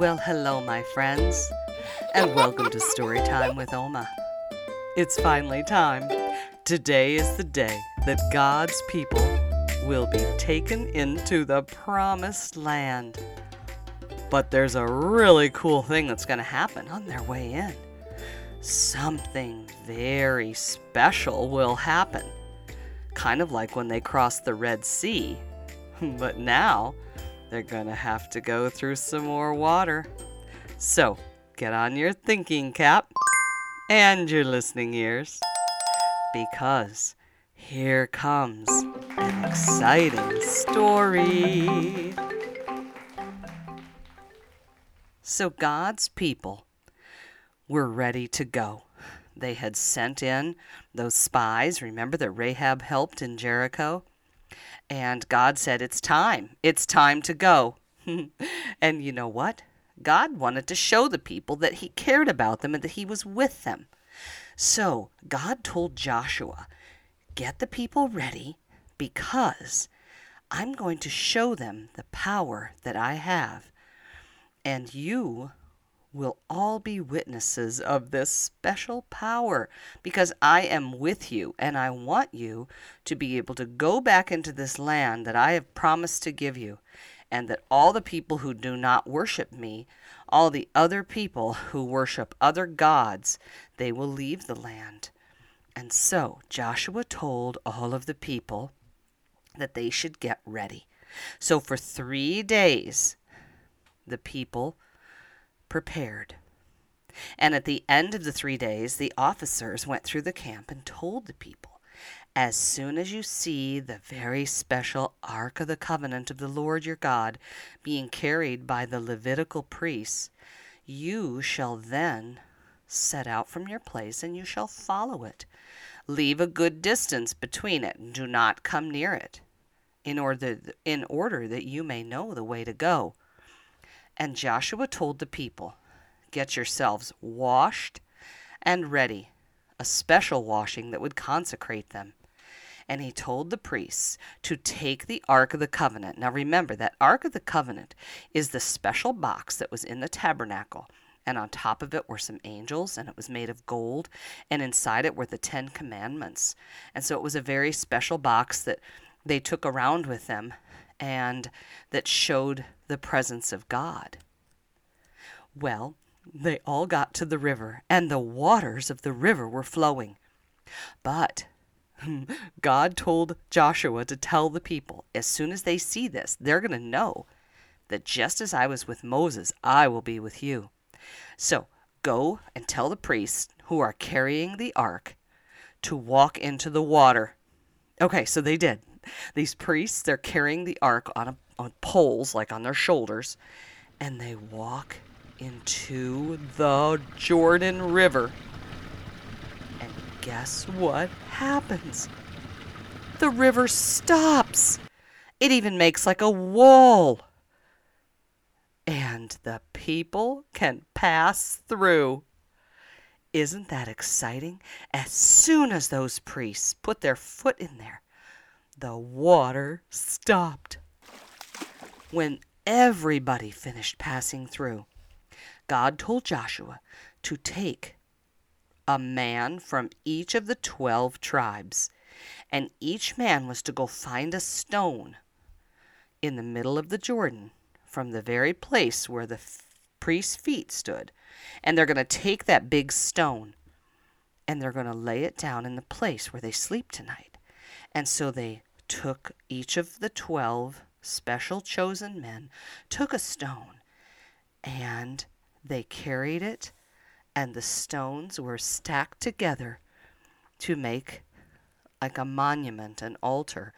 Well, hello, my friends, and welcome to Storytime with Oma. It's finally time. Today is the day that God's people will be taken into the promised land. But there's a really cool thing that's going to happen on their way in. Something very special will happen. Kind of like when they crossed the Red Sea. But now they're to have to go through some more water. So get on your thinking cap and your listening ears because here comes an exciting story. So God's people were ready to go. They had sent in those spies. Remember that Rahab helped in Jericho? And God said, It's time. It's time to go. and you know what? God wanted to show the people that He cared about them and that He was with them. So God told Joshua, Get the people ready because I'm going to show them the power that I have. And you will all be witnesses of this special power because I am with you and I want you to be able to go back into this land that I have promised to give you and that all the people who do not worship me, all the other people who worship other gods, they will leave the land. And so Joshua told all of the people that they should get ready. So for three days, the people prepared. And at the end of the three days, the officers went through the camp and told the people, As soon as you see the very special Ark of the Covenant of the Lord your God being carried by the Levitical priests, you shall then set out from your place and you shall follow it. Leave a good distance between it and do not come near it, in order, in order that you may know the way to go. And Joshua told the people, Get yourselves washed and ready, a special washing that would consecrate them. And he told the priests to take the Ark of the Covenant. Now remember, that Ark of the Covenant is the special box that was in the tabernacle. And on top of it were some angels, and it was made of gold. And inside it were the Ten Commandments. And so it was a very special box that they took around with them and that showed the presence of God. Well, they all got to the river, and the waters of the river were flowing. But God told Joshua to tell the people as soon as they see this, they're going to know that just as I was with Moses, I will be with you. So go and tell the priests who are carrying the ark to walk into the water. Okay, so they did. These priests, they're carrying the ark on, a, on poles, like on their shoulders, and they walk into the Jordan River. And guess what happens? The river stops. It even makes like a wall. And the people can pass through. Isn't that exciting? As soon as those priests put their foot in there, the water stopped. When everybody finished passing through, God told Joshua to take a man from each of the 12 tribes, and each man was to go find a stone in the middle of the Jordan from the very place where the priest's feet stood. And they're going to take that big stone and they're going to lay it down in the place where they sleep tonight. And so they took each of the 12 special chosen men, took a stone, and they carried it, and the stones were stacked together to make like a monument, an altar.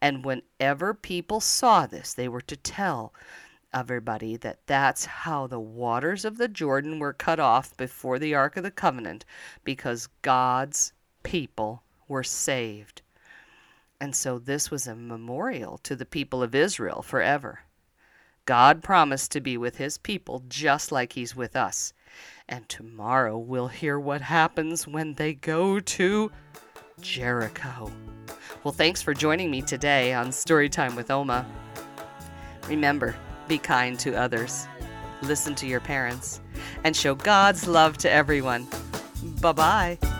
And whenever people saw this, they were to tell everybody that that's how the waters of the Jordan were cut off before the Ark of the Covenant because God's people were saved. And so this was a memorial to the people of Israel forever. God promised to be with his people just like he's with us. And tomorrow we'll hear what happens when they go to Jericho. Well, thanks for joining me today on Storytime with Oma. Remember, be kind to others. listen to your parents, and show God's love to everyone. Bye bye.